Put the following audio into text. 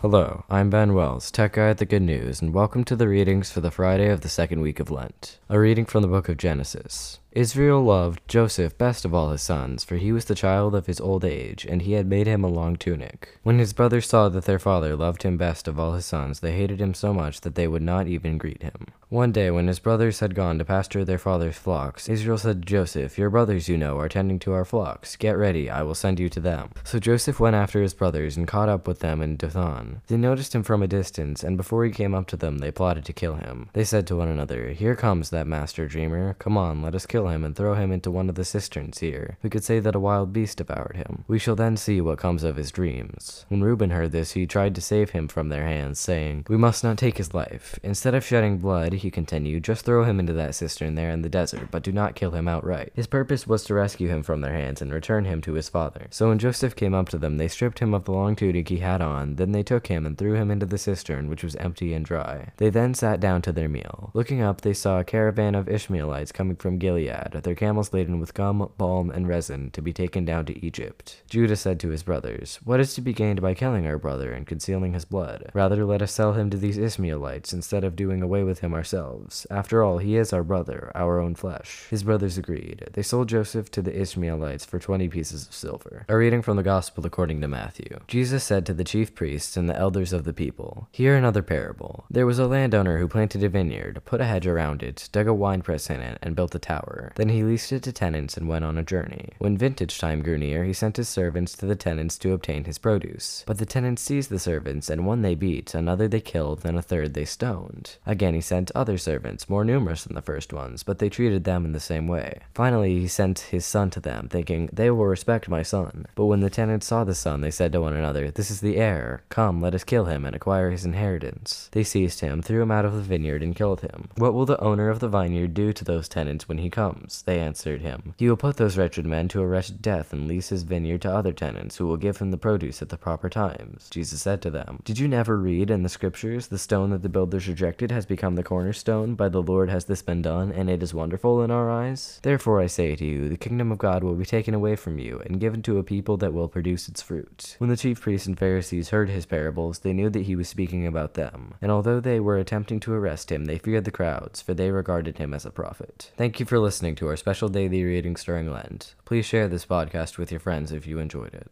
Hello, I'm Ben Wells, tech guy at the Good News, and welcome to the readings for the Friday of the second week of Lent. A reading from the book of Genesis. Israel loved Joseph best of all his sons, for he was the child of his old age, and he had made him a long tunic. When his brothers saw that their father loved him best of all his sons, they hated him so much that they would not even greet him. One day, when his brothers had gone to pasture their father's flocks, Israel said to Joseph, Your brothers, you know, are tending to our flocks. Get ready, I will send you to them. So Joseph went after his brothers and caught up with them in Dothan. They noticed him from a distance, and before he came up to them, they plotted to kill him. They said to one another, Here comes that master dreamer. Come on, let us kill him and throw him into one of the cisterns here. We could say that a wild beast devoured him. We shall then see what comes of his dreams. When Reuben heard this, he tried to save him from their hands, saying, We must not take his life. Instead of shedding blood, he continued, just throw him into that cistern there in the desert, but do not kill him outright. His purpose was to rescue him from their hands and return him to his father. So when Joseph came up to them, they stripped him of the long tunic he had on. Then they took him and threw him into the cistern, which was empty and dry. They then sat down to their meal. Looking up, they saw a caravan of Ishmaelites coming from Gilead, their camels laden with gum, balm, and resin, to be taken down to Egypt. Judah said to his brothers, What is to be gained by killing our brother and concealing his blood? Rather let us sell him to these Ishmaelites instead of doing away with him ourselves. After all, he is our brother, our own flesh. His brothers agreed. They sold Joseph to the Ishmaelites for twenty pieces of silver. A reading from the Gospel according to Matthew. Jesus said to the chief priests and the elders of the people, Hear another parable. There was a landowner who planted a vineyard, put a hedge around it, dug a winepress in it, and built a tower. Then he leased it to tenants and went on a journey. When vintage time grew near, he sent his servants to the tenants to obtain his produce. But the tenants seized the servants, and one they beat, another they killed, and a third they stoned. Again he sent other servants, more numerous than the first ones, but they treated them in the same way. Finally he sent his son to them, thinking, They will respect my son. But when the tenants saw the son, they said to one another, This is the heir. Come, let us kill him and acquire his inheritance. They seized him, threw him out of the vineyard, and killed him. What will the owner of the vineyard do to those tenants when he comes? They answered him. He will put those wretched men to a wretched death and lease his vineyard to other tenants who will give him the produce at the proper times. Jesus said to them, Did you never read in the scriptures, the stone that the builders rejected has become the cornerstone? By the Lord has this been done, and it is wonderful in our eyes? Therefore I say to you, the kingdom of God will be taken away from you and given to a people that will produce its fruit. When the chief priests and Pharisees heard his parables, they knew that he was speaking about them. And although they were attempting to arrest him, they feared the crowds, for they regarded him as a prophet. Thank you for listening to our special daily reading during Lent. Please share this podcast with your friends if you enjoyed it.